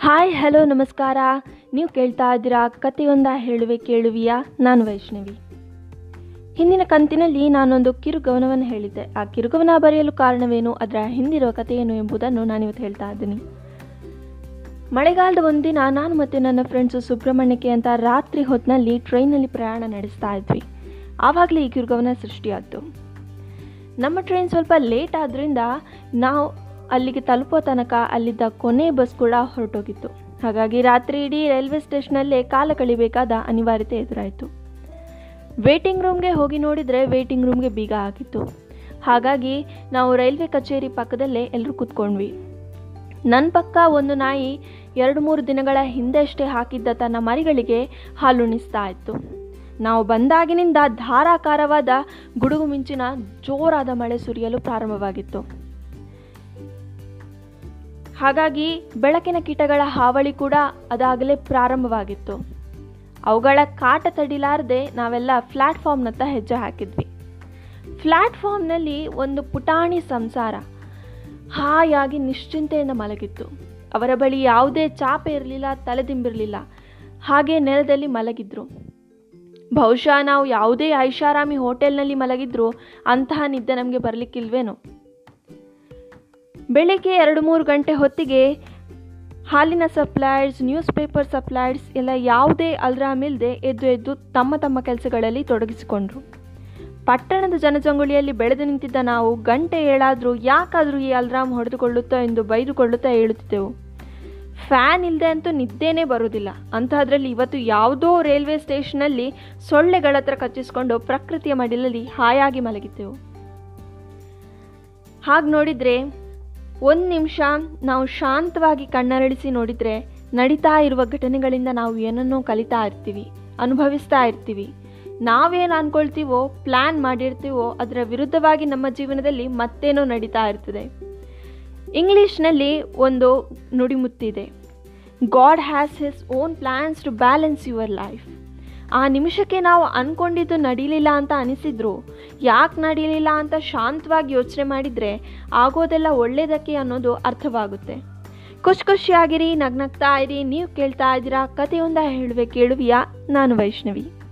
Hi, hello, ನಮಸ್ಕಾರ. ನೀವು ಕೇಳ್ತಾ ಇದ್ದೀರಾ ಕಥೆಯೊಂದ ಹೇಳುವೆ ಕೇಳುವಿಯಾ? ನಾನು ವೈಷ್ಣವಿ. ಹಿಂದಿನ ಕಂತಿನಲ್ಲಿ ನಾನೊಂದು ಕಿರುಗವನವನ್ನು ಹೇಳಿದ್ದೆ. ಆ ಕಿರುಗವನ ಬರೆಯಲು ಕಾರಣವೇನು? ಅದರ ಹಿಂದಿರುವ ಕಥೆಯೇನು ಎಂಬುದನ್ನು ನಾನಿವತ್ತು ಹೇಳ್ತಾ ಇದ್ದೀನಿ. ಮಳೆಗಾಲದ ಒಂದಿನ ನಾನು ಮತ್ತು ನನ್ನ ಫ್ರೆಂಡ್ಸು ಸುಬ್ರಹ್ಮಣ್ಯಕ್ಕೆ ಅಂತ ರಾತ್ರಿ ಹೊತ್ತಿನಲ್ಲಿ ಟ್ರೈನಲ್ಲಿ ಪ್ರಯಾಣ ನಡೆಸ್ತಾ ಇದ್ವಿ. ಆವಾಗಲೇ ಈ ಕಿರುಗವನ ಸೃಷ್ಟಿಯಾಯಿತು ನಮ್ಮ ಟ್ರೈನ್ ಸ್ವಲ್ಪ ಲೇಟ್ ಆದ್ದರಿಂದ ನಾವು ಅಲ್ಲಿಗೆ ತಲುಪೋ ತನಕ ಅಲ್ಲಿದ್ದ ಕೊನೆ ಬಸ್ ಕೂಡ ಹೊರಟೋಗಿತ್ತು. ಹಾಗಾಗಿ ರಾತ್ರಿ ಇಡೀ ರೈಲ್ವೆ ಸ್ಟೇಷನಲ್ಲೇ ಕಾಲ ಕಳಿಬೇಕಾದ ಅನಿವಾರ್ಯತೆ ಎದುರಾಯಿತು. ವೇಟಿಂಗ್ ರೂಮ್ಗೆ ಹೋಗಿ ನೋಡಿದರೆ ವೇಟಿಂಗ್ ರೂಮ್ಗೆ ಬೀಗ ಆಗಿತ್ತು ಹಾಗಾಗಿ ನಾವು ರೈಲ್ವೆ ಕಚೇರಿ ಪಕ್ಕದಲ್ಲೇ ಎಲ್ಲರೂ ಕೂತ್ಕೊಂಡ್ವಿ. ನನ್ನ ಪಕ್ಕ ಒಂದು ನಾಯಿ ಎರಡು ಮೂರು ದಿನಗಳ ಹಿಂದೆಷ್ಟೇ ಹಾಕಿದ್ದ ತನ್ನ ಮರಿಗಳಿಗೆ ಹಾಲುಣಿಸ್ತಾ ಇತ್ತು. ನಾವು ಬಂದಾಗಿನಿಂದ ಧಾರಾಕಾರವಾದ ಗುಡುಗು ಮಿಂಚಿನ ಜೋರಾದ ಮಳೆ ಸುರಿಯಲು ಪ್ರಾರಂಭವಾಗಿತ್ತು. ಹಾಗಾಗಿ ಬೆಳಕಿನ ಕೀಟಗಳ ಹಾವಳಿ ಕೂಡ ಅದಾಗಲೇ ಪ್ರಾರಂಭವಾಗಿತ್ತು. ಅವುಗಳ ಕಾಟ ತಡಿಲಾರದೆ ನಾವೆಲ್ಲ ಪ್ಲ್ಯಾಟ್ಫಾರ್ಮ್ನತ್ತ ಹೆಜ್ಜೆ ಹಾಕಿದ್ವಿ. ಪ್ಲ್ಯಾಟ್ಫಾರ್ಮ್ನಲ್ಲಿ ಒಂದು ಪುಟಾಣಿ ಸಂಸಾರ ಹಾಯಾಗಿ ನಿಶ್ಚಿಂತೆಯಿಂದ ಮಲಗಿತ್ತು. ಅವರ ಬಳಿ ಯಾವುದೇ ಚಾಪೆ ಇರಲಿಲ್ಲ ತಲೆದಿಂಬಿರಲಿಲ್ಲ ಹಾಗೆ ನೆಲದಲ್ಲಿ ಮಲಗಿದ್ರು. ಬಹುಶಃ ನಾವು ಯಾವುದೇ ಐಷಾರಾಮಿ ಹೋಟೆಲ್ನಲ್ಲಿ ಮಲಗಿದ್ರು ಅಂತಹ ನಿದ್ದೆ ನಮಗೆ ಬರಲಿಕ್ಕಿಲ್ವೇನೋ? ಬೆಳಿಗ್ಗೆ ಎರಡು ಮೂರು ಗಂಟೆ ಹೊತ್ತಿಗೆ ಹಾಲಿನ ಸಪ್ಲೈಯರ್ಸ್ ನ್ಯೂಸ್ ಪೇಪರ್ ಸಪ್ಲೈಯರ್ಸ್ ಎಲ್ಲ ಯಾವುದೇ ಅಲ್ರಾಮ್ ಇಲ್ಲದೆ ಎದ್ದು ಎದ್ದು ತಮ್ಮ ತಮ್ಮ ಕೆಲಸಗಳಲ್ಲಿ ತೊಡಗಿಸಿಕೊಂಡ್ರು. ಪಟ್ಟಣದ ಜನಜಂಗುಳಿಯಲ್ಲಿ ಬೆಳೆದು ನಿಂತಿದ್ದ ನಾವು ಗಂಟೆ ಏಳಾದರೂ ಯಾಕಾದರೂ ಈ ಅಲ್ರಾಮ್ ಹೊಡೆದುಕೊಳ್ಳುತ್ತಾ ಎಂದು ಬೈದುಕೊಳ್ಳುತ್ತಾ ಹೇಳುತ್ತಿದ್ದೆವು ಫ್ಯಾನ್ ಇಲ್ಲದೆ ಅಂತೂ ನಿದ್ದೆನೇ ಬರೋದಿಲ್ಲ ಅಂತಹದ್ರಲ್ಲಿ ಇವತ್ತು ಯಾವುದೋ ರೈಲ್ವೆ ಸ್ಟೇಷನಲ್ಲಿ ಸೊಳ್ಳೆಗಳ ಹತ್ರ ಕಚ್ಚಿಸಿಕೊಂಡು ಪ್ರಕೃತಿಯ ಮಡಿಲಲ್ಲಿ ಹಾಯಾಗಿ ಮಲಗಿದ್ದೆವು. ಹಾಗೆ ನೋಡಿದರೆ ಒಂದು ನಿಮಿಷ ನಾವು ಶಾಂತವಾಗಿ ಕಣ್ಣರಳಿಸಿ ನೋಡಿದರೆ ನಡೀತಾ ಇರುವ ಘಟನೆಗಳಿಂದ ನಾವು ಏನನ್ನೋ ಕಲಿತಾ ಇರ್ತೀವಿ, ಅನುಭವಿಸ್ತಾ ಇರ್ತೀವಿ. ನಾವೇನು ಅನ್ಕೊಳ್ತೀವೋ ಪ್ಲ್ಯಾನ್ ಮಾಡಿರ್ತೀವೋ, ಅದರ ವಿರುದ್ಧವಾಗಿ ನಮ್ಮ ಜೀವನದಲ್ಲಿ ಮತ್ತೇನೋ ನಡೀತಾ ಇರ್ತದೆ. ಇಂಗ್ಲೀಷ್ನಲ್ಲಿ ಒಂದು ನುಡಿಮುತ್ತಿದೆ. God has his own plans to balance your life ಆ ನಿಮಿಷಕ್ಕೆ ನಾವು ಅಂದ್ಕೊಂಡಿದ್ದು ನಡೀಲಿಲ್ಲ ಅಂತ ಅನಿಸಿದ್ರು. ಯಾಕೆ ನಡೀಲಿಲ್ಲ ಅಂತ ಶಾಂತವಾಗಿ ಯೋಚನೆ ಮಾಡಿದರೆ ಆಗೋದೆಲ್ಲ ಒಳ್ಳೆಯದಕ್ಕೆ ಅನ್ನೋದು ಅರ್ಥವಾಗುತ್ತೆ. ಖುಷಿ ಖುಷಿಯಾಗಿರಿ ನಗ್ನಗ್ತಾ ಇರಿ, ನೀವು ಕೇಳ್ತಾ ಇದ್ದೀರಾ ಕಥೆಯೊಂದ ಹೇಳುವೆ ಕೇಳುವಿಯಾ? ನಾನು ವೈಷ್ಣವಿ.